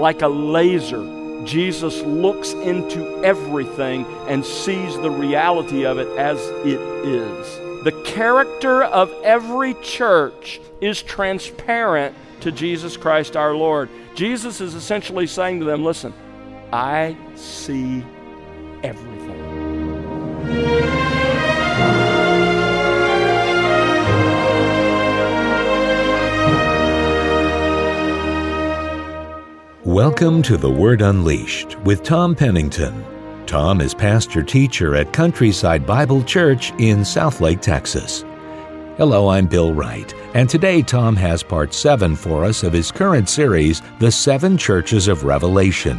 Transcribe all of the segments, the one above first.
like a laser. Jesus looks into everything and sees the reality of it as it is. The character of every church is transparent to Jesus Christ our Lord. Jesus is essentially saying to them, Listen, I see everything. Welcome to The Word Unleashed with Tom Pennington. Tom is pastor teacher at Countryside Bible Church in Southlake, Texas. Hello, I'm Bill Wright, and today Tom has part 7 for us of his current series, The Seven Churches of Revelation.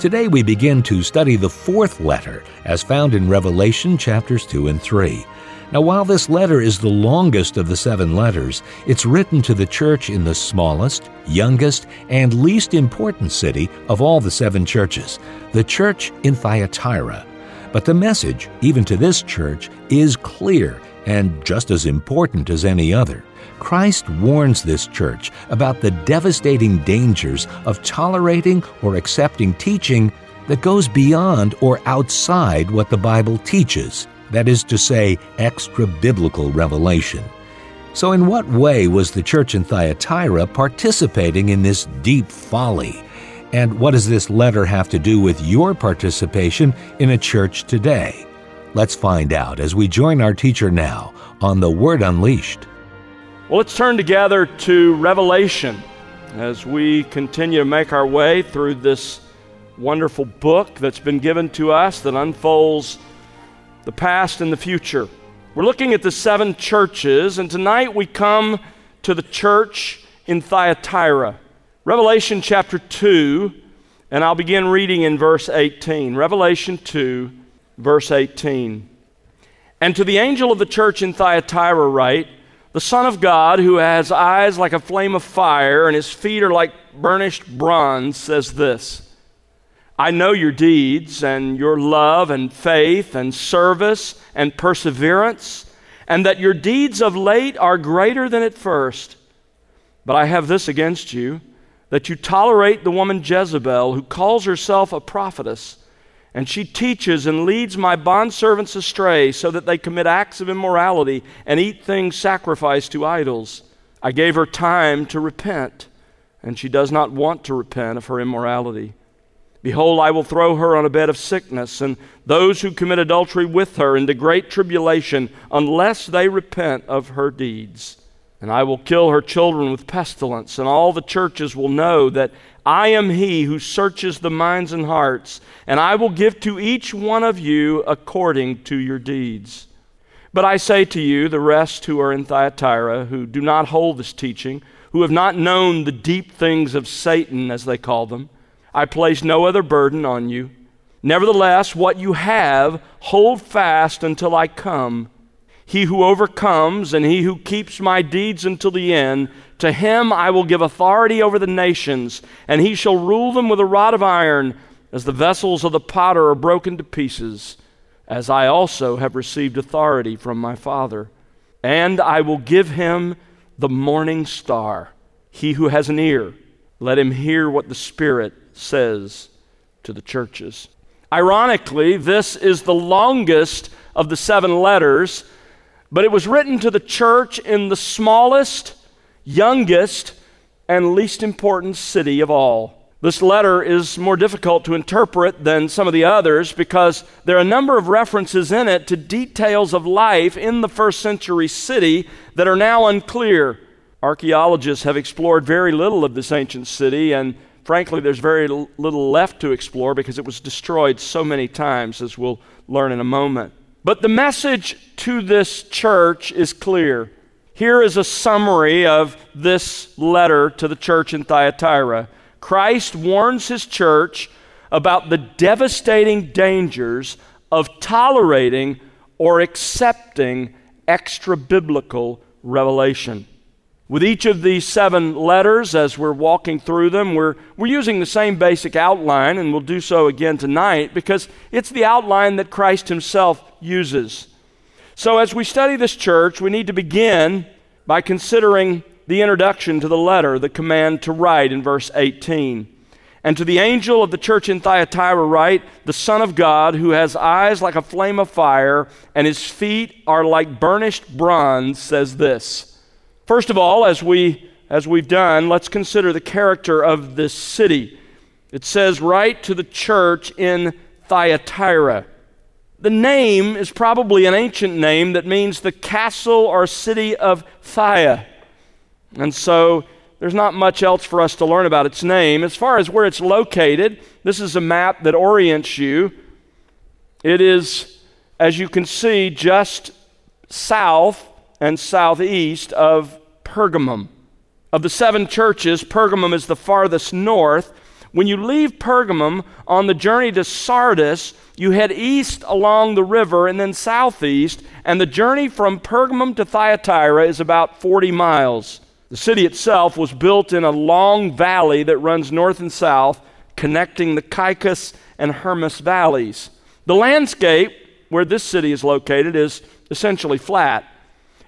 Today we begin to study the fourth letter, as found in Revelation chapters 2 and 3. Now, while this letter is the longest of the seven letters, it's written to the church in the smallest, youngest, and least important city of all the seven churches, the church in Thyatira. But the message, even to this church, is clear and just as important as any other. Christ warns this church about the devastating dangers of tolerating or accepting teaching that goes beyond or outside what the Bible teaches that is to say, extra biblical revelation. So, in what way was the church in Thyatira participating in this deep folly? And what does this letter have to do with your participation in a church today? Let's find out as we join our teacher now on The Word Unleashed. Well, let's turn together to Revelation as we continue to make our way through this wonderful book that's been given to us that unfolds the past and the future. We're looking at the seven churches, and tonight we come to the church in Thyatira. Revelation chapter 2, and I'll begin reading in verse 18. Revelation 2, verse 18. And to the angel of the church in Thyatira, write, The Son of God, who has eyes like a flame of fire, and his feet are like burnished bronze, says this. I know your deeds and your love and faith and service and perseverance, and that your deeds of late are greater than at first. But I have this against you that you tolerate the woman Jezebel, who calls herself a prophetess, and she teaches and leads my bondservants astray so that they commit acts of immorality and eat things sacrificed to idols. I gave her time to repent, and she does not want to repent of her immorality. Behold, I will throw her on a bed of sickness, and those who commit adultery with her into great tribulation, unless they repent of her deeds. And I will kill her children with pestilence, and all the churches will know that I am he who searches the minds and hearts, and I will give to each one of you according to your deeds. But I say to you, the rest who are in Thyatira, who do not hold this teaching, who have not known the deep things of Satan, as they call them, I place no other burden on you. Nevertheless, what you have, hold fast until I come. He who overcomes and he who keeps my deeds until the end, to him I will give authority over the nations, and he shall rule them with a rod of iron, as the vessels of the potter are broken to pieces, as I also have received authority from my Father. And I will give him the morning star. He who has an ear, let him hear what the Spirit says to the churches. Ironically, this is the longest of the seven letters, but it was written to the church in the smallest, youngest, and least important city of all. This letter is more difficult to interpret than some of the others because there are a number of references in it to details of life in the first century city that are now unclear. Archaeologists have explored very little of this ancient city, and frankly, there's very little left to explore because it was destroyed so many times, as we'll learn in a moment. But the message to this church is clear. Here is a summary of this letter to the church in Thyatira. Christ warns his church about the devastating dangers of tolerating or accepting extra biblical revelation. With each of these seven letters, as we're walking through them, we're, we're using the same basic outline, and we'll do so again tonight because it's the outline that Christ Himself uses. So, as we study this church, we need to begin by considering the introduction to the letter, the command to write in verse 18. And to the angel of the church in Thyatira, write, the Son of God, who has eyes like a flame of fire, and his feet are like burnished bronze, says this. First of all, as, we, as we've done, let's consider the character of this city. It says, Write to the church in Thyatira. The name is probably an ancient name that means the castle or city of Thia. And so there's not much else for us to learn about its name. As far as where it's located, this is a map that orients you. It is, as you can see, just south and southeast of Pergamum. Of the seven churches, Pergamum is the farthest north. When you leave Pergamum on the journey to Sardis, you head east along the river and then southeast, and the journey from Pergamum to Thyatira is about 40 miles. The city itself was built in a long valley that runs north and south, connecting the Caicus and Hermus valleys. The landscape where this city is located is essentially flat.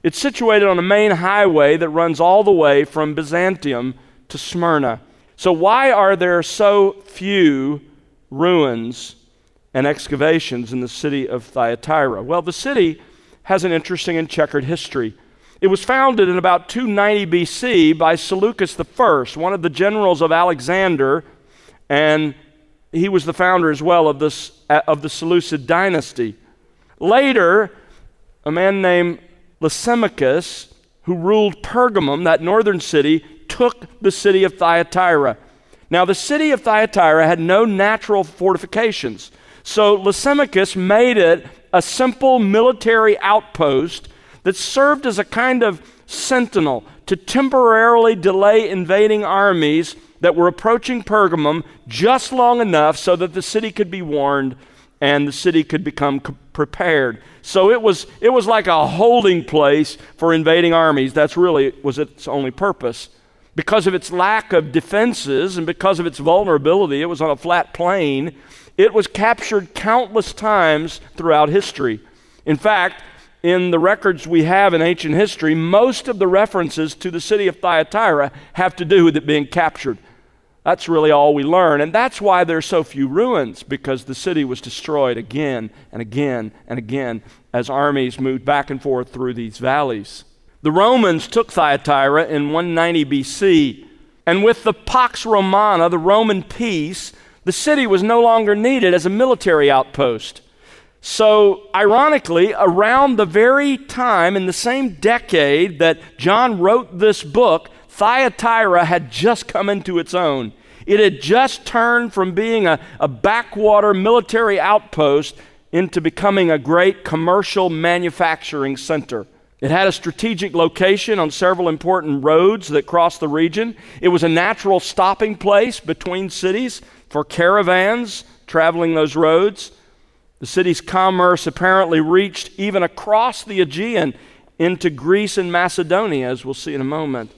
It's situated on a main highway that runs all the way from Byzantium to Smyrna. So, why are there so few ruins and excavations in the city of Thyatira? Well, the city has an interesting and checkered history. It was founded in about 290 BC by Seleucus I, one of the generals of Alexander, and he was the founder as well of, this, of the Seleucid dynasty. Later, a man named Lysimachus, who ruled Pergamum, that northern city, took the city of Thyatira. Now, the city of Thyatira had no natural fortifications, so Lysimachus made it a simple military outpost that served as a kind of sentinel to temporarily delay invading armies that were approaching Pergamum just long enough so that the city could be warned and the city could become prepared. So it was, it was like a holding place for invading armies. That's really was its only purpose. Because of its lack of defenses and because of its vulnerability, it was on a flat plain. It was captured countless times throughout history. In fact, in the records we have in ancient history, most of the references to the city of Thyatira have to do with it being captured. That's really all we learn. And that's why there's so few ruins, because the city was destroyed again and again and again as armies moved back and forth through these valleys. The Romans took Thyatira in 190 BC, and with the Pax Romana, the Roman peace, the city was no longer needed as a military outpost. So, ironically, around the very time in the same decade that John wrote this book, Thyatira had just come into its own. It had just turned from being a, a backwater military outpost into becoming a great commercial manufacturing center. It had a strategic location on several important roads that crossed the region. It was a natural stopping place between cities for caravans traveling those roads. The city's commerce apparently reached even across the Aegean into Greece and Macedonia, as we'll see in a moment.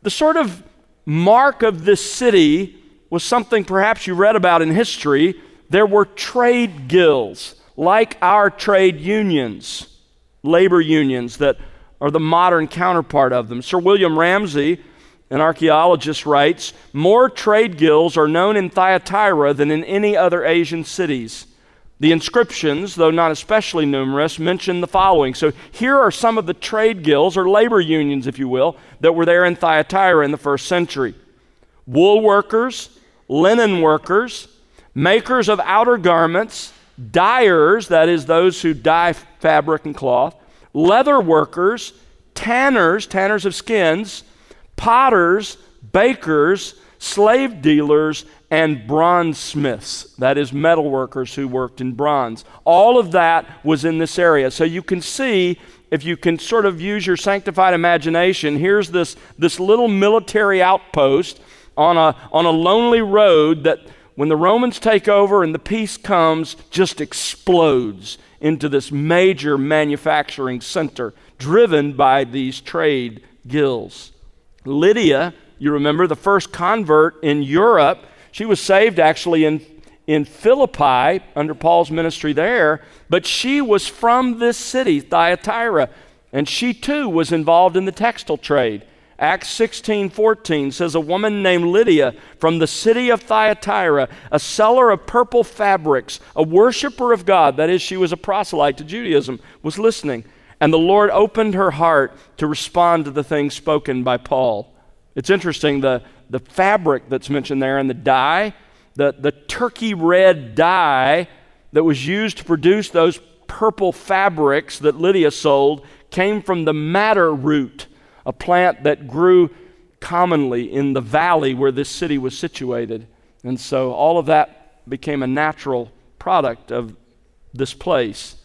The sort of mark of this city was something perhaps you read about in history. There were trade guilds, like our trade unions, labor unions that are the modern counterpart of them. Sir William Ramsay, an archaeologist, writes More trade guilds are known in Thyatira than in any other Asian cities. The inscriptions, though not especially numerous, mention the following. So here are some of the trade guilds, or labor unions, if you will, that were there in Thyatira in the first century wool workers, linen workers, makers of outer garments, dyers, that is, those who dye fabric and cloth, leather workers, tanners, tanners of skins, potters, bakers, slave dealers, and bronze smiths, that is, metal workers who worked in bronze. All of that was in this area. So you can see, if you can sort of use your sanctified imagination, here's this, this little military outpost on a, on a lonely road that, when the Romans take over and the peace comes, just explodes into this major manufacturing center driven by these trade guilds. Lydia, you remember, the first convert in Europe, she was saved actually in, in Philippi under Paul's ministry there, but she was from this city, Thyatira, and she too was involved in the textile trade. Acts 16 14 says, A woman named Lydia from the city of Thyatira, a seller of purple fabrics, a worshiper of God, that is, she was a proselyte to Judaism, was listening. And the Lord opened her heart to respond to the things spoken by Paul. It's interesting, the, the fabric that's mentioned there and the dye, the, the turkey red dye that was used to produce those purple fabrics that Lydia sold came from the madder root, a plant that grew commonly in the valley where this city was situated. And so all of that became a natural product of this place.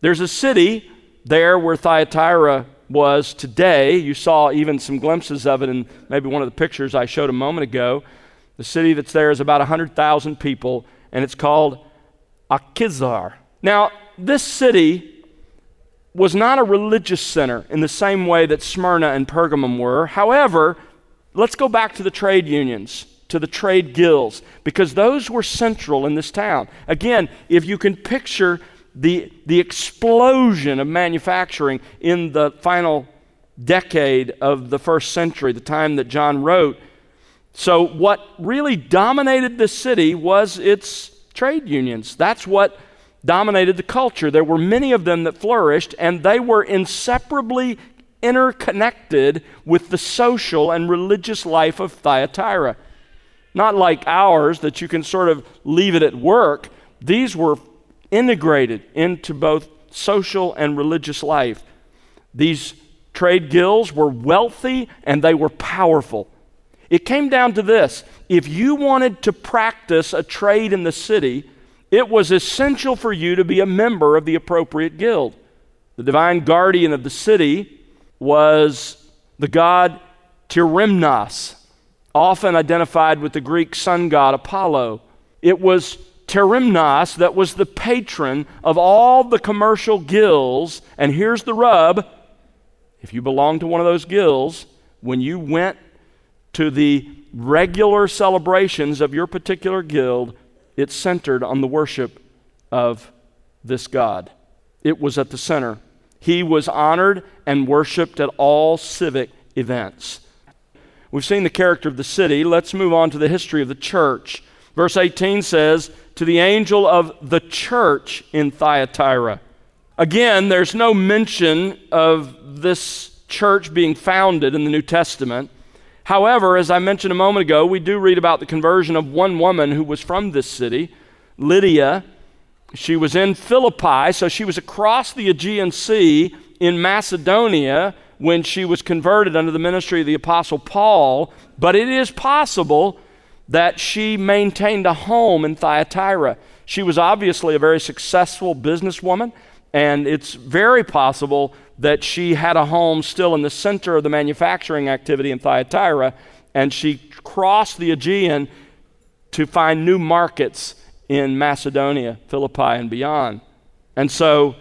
There's a city there where Thyatira was today. You saw even some glimpses of it in maybe one of the pictures I showed a moment ago. The city that's there is about 100,000 people, and it's called Akhisar. Now, this city was not a religious center in the same way that Smyrna and Pergamum were. However, let's go back to the trade unions, to the trade guilds, because those were central in this town. Again, if you can picture the, the explosion of manufacturing in the final decade of the first century, the time that John wrote. So, what really dominated the city was its trade unions. That's what dominated the culture. There were many of them that flourished, and they were inseparably interconnected with the social and religious life of Thyatira. Not like ours, that you can sort of leave it at work. These were integrated into both social and religious life. These trade guilds were wealthy and they were powerful. It came down to this if you wanted to practice a trade in the city, it was essential for you to be a member of the appropriate guild. The divine guardian of the city was the god Tyrimnos, often identified with the Greek sun god Apollo. It was Tyrimnos that was the patron of all the commercial guilds. And here's the rub if you belong to one of those guilds, when you went to the regular celebrations of your particular guild, it centered on the worship of this God. It was at the center. He was honored and worshiped at all civic events. We've seen the character of the city. Let's move on to the history of the church. Verse 18 says, To the angel of the church in Thyatira. Again, there's no mention of this church being founded in the New Testament. However, as I mentioned a moment ago, we do read about the conversion of one woman who was from this city, Lydia. She was in Philippi, so she was across the Aegean Sea in Macedonia when she was converted under the ministry of the Apostle Paul. But it is possible that she maintained a home in Thyatira. She was obviously a very successful businesswoman, and it's very possible that she had a home still in the center of the manufacturing activity in Thyatira, and she crossed the Aegean to find new markets in Macedonia, Philippi, and beyond. And so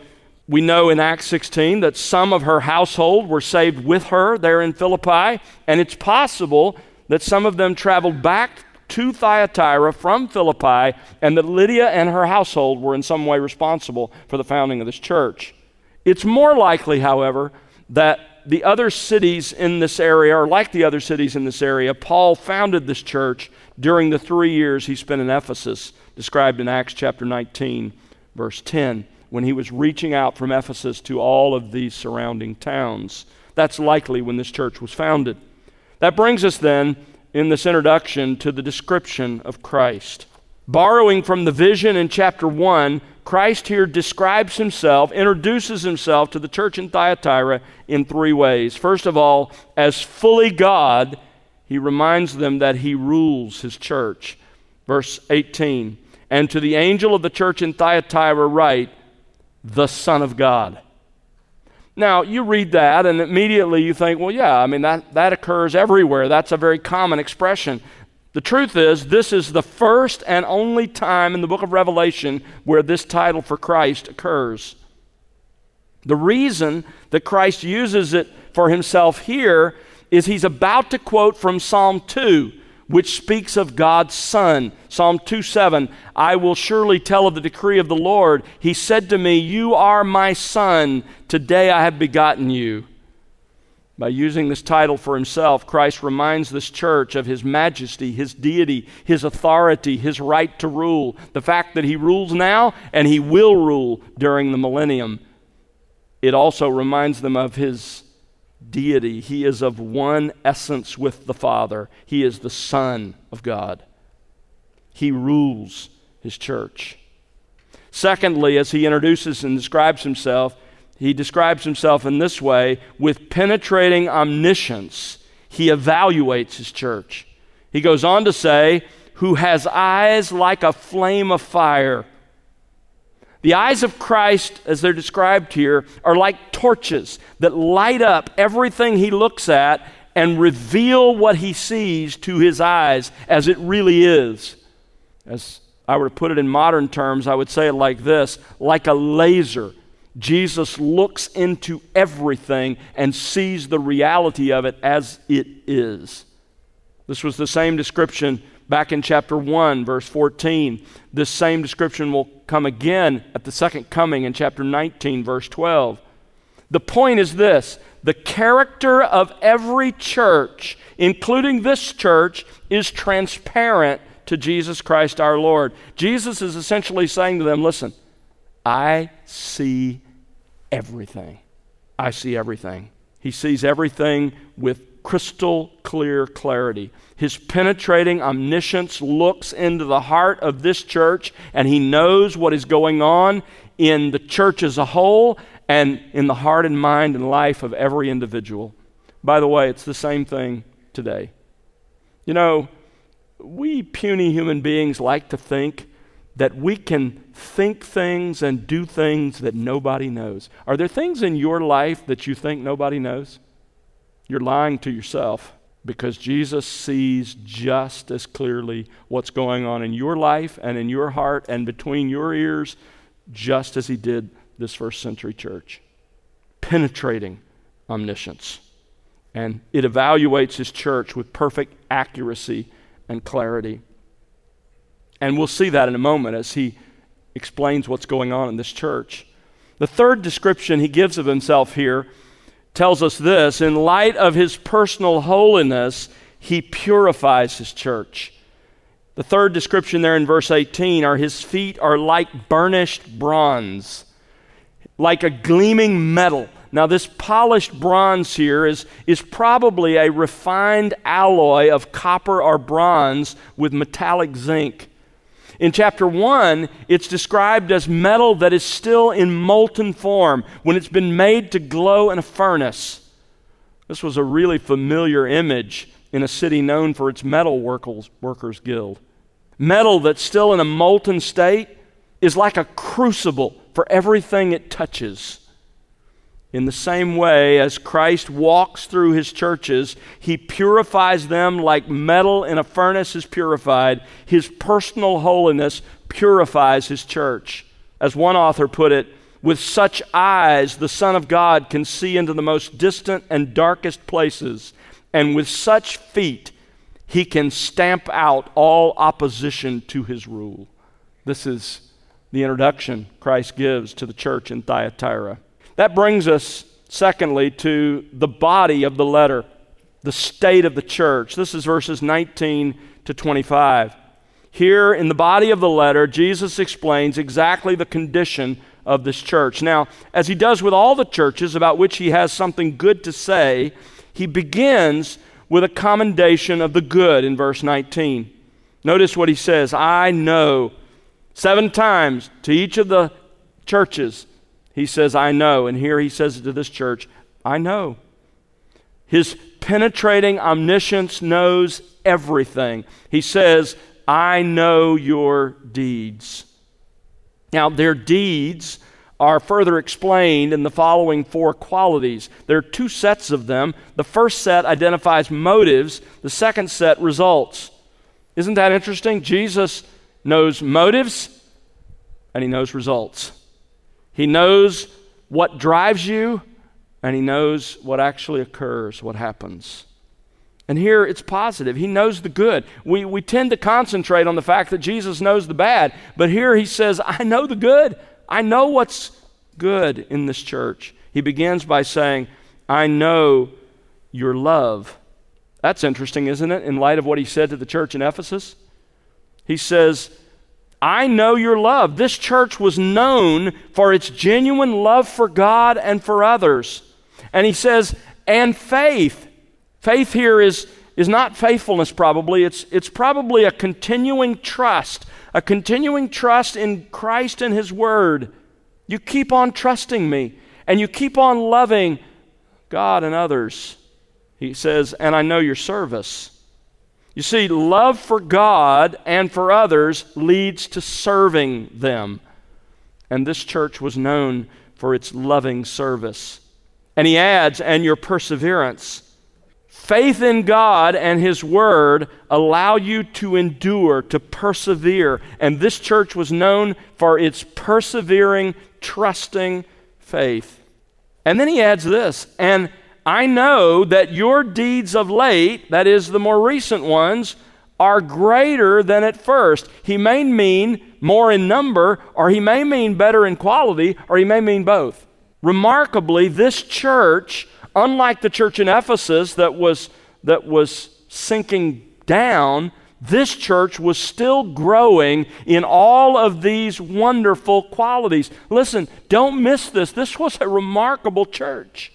we know in Acts 16 that some of her household were saved with her there in Philippi, and it's possible that some of them traveled back to Thyatira from Philippi, and that Lydia and her household were in some way responsible for the founding of this church. It's more likely, however, that the other cities in this area, or like the other cities in this area, Paul founded this church during the three years he spent in Ephesus, described in Acts chapter 19, verse 10, when he was reaching out from Ephesus to all of these surrounding towns. That's likely when this church was founded. That brings us then, in this introduction, to the description of Christ. Borrowing from the vision in chapter 1, Christ here describes himself, introduces himself to the church in Thyatira in three ways. First of all, as fully God, he reminds them that he rules his church. Verse 18 And to the angel of the church in Thyatira, write, the Son of God. Now, you read that, and immediately you think, well, yeah, I mean, that, that occurs everywhere. That's a very common expression. The truth is, this is the first and only time in the book of Revelation where this title for Christ occurs. The reason that Christ uses it for himself here is he's about to quote from Psalm 2, which speaks of God's Son. Psalm 2 7, I will surely tell of the decree of the Lord. He said to me, You are my Son, today I have begotten you. By using this title for himself, Christ reminds this church of his majesty, his deity, his authority, his right to rule, the fact that he rules now and he will rule during the millennium. It also reminds them of his deity. He is of one essence with the Father, he is the Son of God. He rules his church. Secondly, as he introduces and describes himself, he describes himself in this way with penetrating omniscience, he evaluates his church. He goes on to say, Who has eyes like a flame of fire. The eyes of Christ, as they're described here, are like torches that light up everything he looks at and reveal what he sees to his eyes as it really is. As I were to put it in modern terms, I would say it like this like a laser Jesus looks into everything and sees the reality of it as it is. This was the same description back in chapter 1, verse 14. This same description will come again at the second coming in chapter 19, verse 12. The point is this the character of every church, including this church, is transparent to Jesus Christ our Lord. Jesus is essentially saying to them, Listen, I see everything. I see everything. He sees everything with crystal clear clarity. His penetrating omniscience looks into the heart of this church and he knows what is going on in the church as a whole and in the heart and mind and life of every individual. By the way, it's the same thing today. You know, we puny human beings like to think that we can think things and do things that nobody knows. Are there things in your life that you think nobody knows? You're lying to yourself because Jesus sees just as clearly what's going on in your life and in your heart and between your ears, just as he did this first century church. Penetrating omniscience. And it evaluates his church with perfect accuracy and clarity. And we'll see that in a moment as he explains what's going on in this church. The third description he gives of himself here tells us this in light of his personal holiness, he purifies his church. The third description there in verse 18 are his feet are like burnished bronze, like a gleaming metal. Now, this polished bronze here is, is probably a refined alloy of copper or bronze with metallic zinc. In chapter 1, it's described as metal that is still in molten form when it's been made to glow in a furnace. This was a really familiar image in a city known for its metal workers, workers guild. Metal that's still in a molten state is like a crucible for everything it touches. In the same way as Christ walks through his churches, he purifies them like metal in a furnace is purified. His personal holiness purifies his church. As one author put it, with such eyes, the Son of God can see into the most distant and darkest places, and with such feet, he can stamp out all opposition to his rule. This is the introduction Christ gives to the church in Thyatira. That brings us, secondly, to the body of the letter, the state of the church. This is verses 19 to 25. Here in the body of the letter, Jesus explains exactly the condition of this church. Now, as he does with all the churches about which he has something good to say, he begins with a commendation of the good in verse 19. Notice what he says I know seven times to each of the churches he says, I know. And here he says it to this church, I know. His penetrating omniscience knows everything. He says, I know your deeds. Now, their deeds are further explained in the following four qualities. There are two sets of them. The first set identifies motives, the second set results. Isn't that interesting? Jesus knows motives and he knows results. He knows what drives you, and He knows what actually occurs, what happens. And here it's positive. He knows the good. We, we tend to concentrate on the fact that Jesus knows the bad, but here he says, I know the good. I know what's good in this church. He begins by saying, I know your love. That's interesting, isn't it, in light of what he said to the church in Ephesus? He says, I know your love. This church was known for its genuine love for God and for others. And he says, and faith. Faith here is, is not faithfulness, probably. It's, it's probably a continuing trust, a continuing trust in Christ and His Word. You keep on trusting me, and you keep on loving God and others. He says, and I know your service. You see, love for God and for others leads to serving them. And this church was known for its loving service. And he adds, and your perseverance. Faith in God and His Word allow you to endure, to persevere. And this church was known for its persevering, trusting faith. And then he adds this, and I know that your deeds of late, that is, the more recent ones, are greater than at first. He may mean more in number, or he may mean better in quality, or he may mean both. Remarkably, this church, unlike the church in Ephesus that was, that was sinking down, this church was still growing in all of these wonderful qualities. Listen, don't miss this. This was a remarkable church.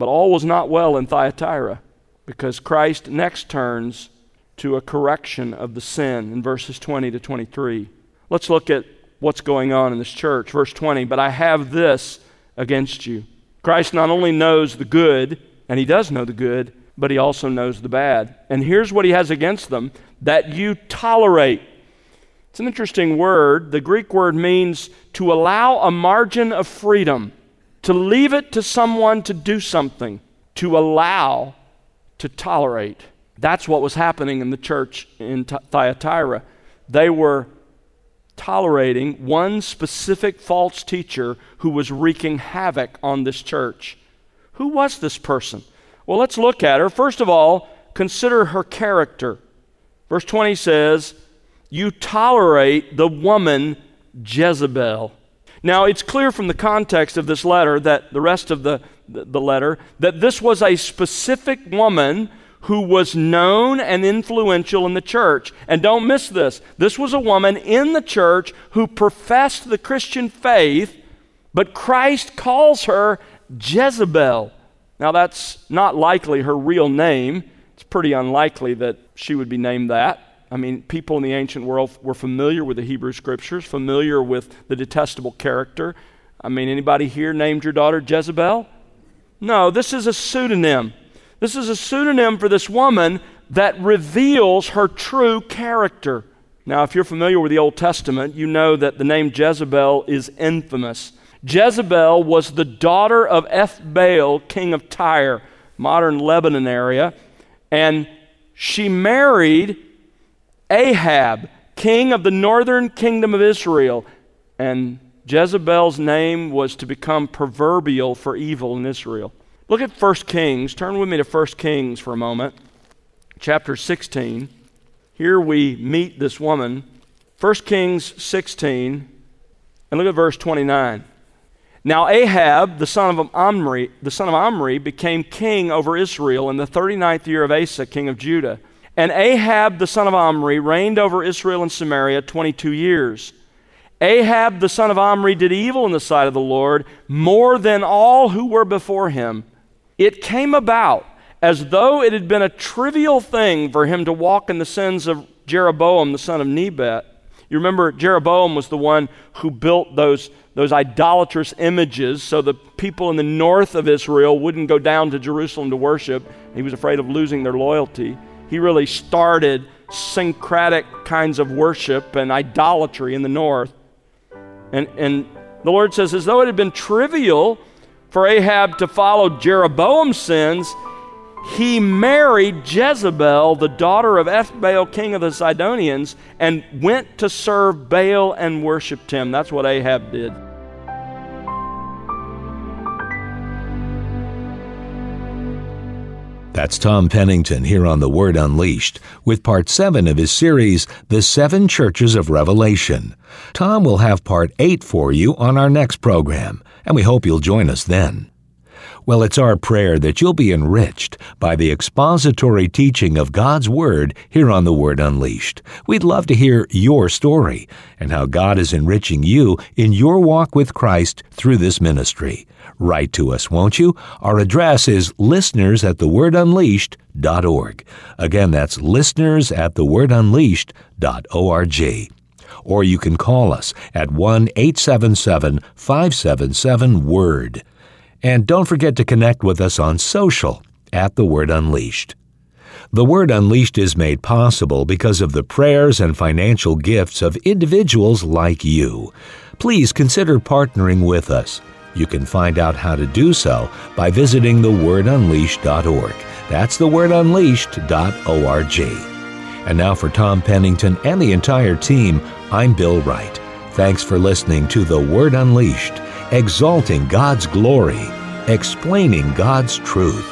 But all was not well in Thyatira because Christ next turns to a correction of the sin in verses 20 to 23. Let's look at what's going on in this church. Verse 20, but I have this against you. Christ not only knows the good, and he does know the good, but he also knows the bad. And here's what he has against them that you tolerate. It's an interesting word. The Greek word means to allow a margin of freedom to leave it to someone to do something, to allow, to tolerate. That's what was happening in the church in Thyatira. They were tolerating one specific false teacher who was wreaking havoc on this church. Who was this person? Well, let's look at her. First of all, consider her character. Verse 20 says, You tolerate the woman Jezebel. Now, it's clear from the context of this letter that the rest of the, the letter that this was a specific woman who was known and influential in the church. And don't miss this. This was a woman in the church who professed the Christian faith, but Christ calls her Jezebel. Now, that's not likely her real name. It's pretty unlikely that she would be named that. I mean, people in the ancient world were familiar with the Hebrew scriptures, familiar with the detestable character. I mean, anybody here named your daughter Jezebel? No, this is a pseudonym. This is a pseudonym for this woman that reveals her true character. Now, if you're familiar with the Old Testament, you know that the name Jezebel is infamous. Jezebel was the daughter of Ethbaal, king of Tyre, modern Lebanon area, and she married Ahab, king of the northern kingdom of Israel. And Jezebel's name was to become proverbial for evil in Israel. Look at 1 Kings. Turn with me to 1 Kings for a moment. Chapter 16. Here we meet this woman. 1 Kings 16. And look at verse 29. Now Ahab, the son of Omri, the son of Omri, became king over Israel in the 39th year of Asa, king of Judah. And Ahab the son of Omri reigned over Israel and Samaria 22 years. Ahab the son of Omri did evil in the sight of the Lord more than all who were before him. It came about as though it had been a trivial thing for him to walk in the sins of Jeroboam the son of Nebat. You remember Jeroboam was the one who built those, those idolatrous images so the people in the north of Israel wouldn't go down to Jerusalem to worship. He was afraid of losing their loyalty. He really started syncretic kinds of worship and idolatry in the north. And, and the Lord says, as though it had been trivial for Ahab to follow Jeroboam's sins, he married Jezebel, the daughter of Ethbaal, king of the Sidonians, and went to serve Baal and worshiped him. That's what Ahab did. That's Tom Pennington here on The Word Unleashed with part 7 of his series, The Seven Churches of Revelation. Tom will have part 8 for you on our next program, and we hope you'll join us then. Well, it's our prayer that you'll be enriched by the expository teaching of God's Word here on The Word Unleashed. We'd love to hear your story and how God is enriching you in your walk with Christ through this ministry. Write to us, won't you? Our address is listeners at thewordunleashed.org. Again, that's listeners at thewordunleashed.org. Or you can call us at 1 877 577 WORD. And don't forget to connect with us on social at The Word Unleashed. The Word Unleashed is made possible because of the prayers and financial gifts of individuals like you. Please consider partnering with us. You can find out how to do so by visiting thewordunleashed.org. That's thewordunleashed.org. And now for Tom Pennington and the entire team, I'm Bill Wright. Thanks for listening to The Word Unleashed exalting God's glory, explaining God's truth.